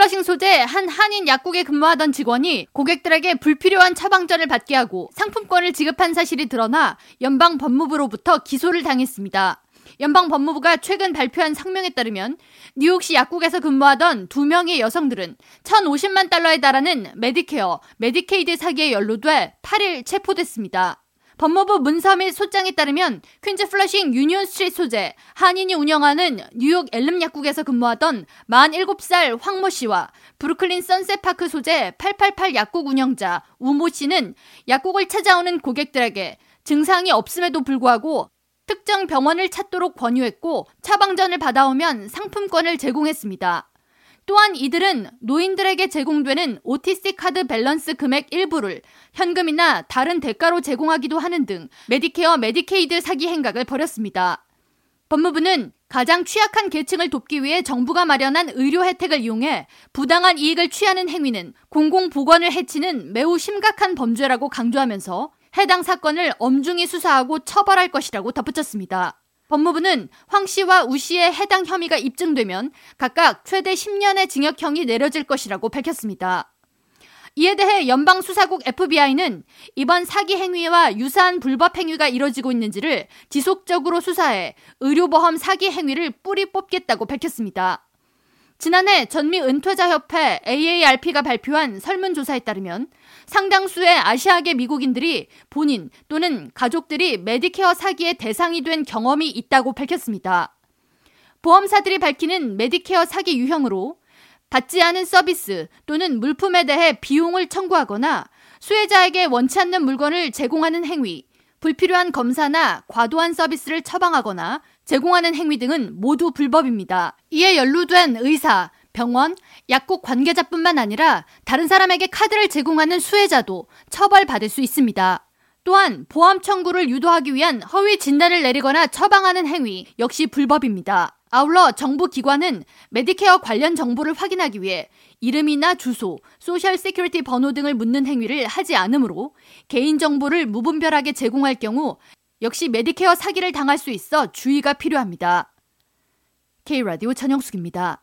플러싱 소재 한 한인 약국에 근무하던 직원이 고객들에게 불필요한 처방전을 받게 하고 상품권을 지급한 사실이 드러나 연방 법무부로부터 기소를 당했습니다. 연방 법무부가 최근 발표한 성명에 따르면 뉴욕시 약국에서 근무하던 두 명의 여성들은 1,050만 달러에 달하는 메디케어, 메디케이드 사기에 연루돼 8일 체포됐습니다. 법무부 문서 및 소장에 따르면 퀸즈 플러싱 유니온 스트리트 소재 한인이 운영하는 뉴욕 엘름 약국에서 근무하던 47살 황모 씨와 브루클린 선셋파크 소재 888 약국 운영자 우모 씨는 약국을 찾아오는 고객들에게 증상이 없음에도 불구하고 특정 병원을 찾도록 권유했고 처방전을 받아오면 상품권을 제공했습니다. 또한 이들은 노인들에게 제공되는 OTC 카드 밸런스 금액 일부를 현금이나 다른 대가로 제공하기도 하는 등 메디케어 메디케이드 사기 행각을 벌였습니다. 법무부는 가장 취약한 계층을 돕기 위해 정부가 마련한 의료 혜택을 이용해 부당한 이익을 취하는 행위는 공공보건을 해치는 매우 심각한 범죄라고 강조하면서 해당 사건을 엄중히 수사하고 처벌할 것이라고 덧붙였습니다. 법무부는 황 씨와 우 씨의 해당 혐의가 입증되면 각각 최대 10년의 징역형이 내려질 것이라고 밝혔습니다. 이에 대해 연방수사국 FBI는 이번 사기 행위와 유사한 불법 행위가 이뤄지고 있는지를 지속적으로 수사해 의료보험 사기 행위를 뿌리 뽑겠다고 밝혔습니다. 지난해 전미 은퇴자협회 AARP가 발표한 설문조사에 따르면 상당수의 아시아계 미국인들이 본인 또는 가족들이 메디케어 사기의 대상이 된 경험이 있다고 밝혔습니다. 보험사들이 밝히는 메디케어 사기 유형으로 받지 않은 서비스 또는 물품에 대해 비용을 청구하거나 수혜자에게 원치 않는 물건을 제공하는 행위, 불필요한 검사나 과도한 서비스를 처방하거나 제공하는 행위 등은 모두 불법입니다. 이에 연루된 의사, 병원, 약국 관계자뿐만 아니라 다른 사람에게 카드를 제공하는 수혜자도 처벌받을 수 있습니다. 또한 보험 청구를 유도하기 위한 허위 진단을 내리거나 처방하는 행위 역시 불법입니다. 아울러 정부 기관은 메디케어 관련 정보를 확인하기 위해 이름이나 주소, Social Security 번호 등을 묻는 행위를 하지 않으므로 개인 정보를 무분별하게 제공할 경우 역시 메디케어 사기를 당할 수 있어 주의가 필요합니다. K라디오 전영숙입니다.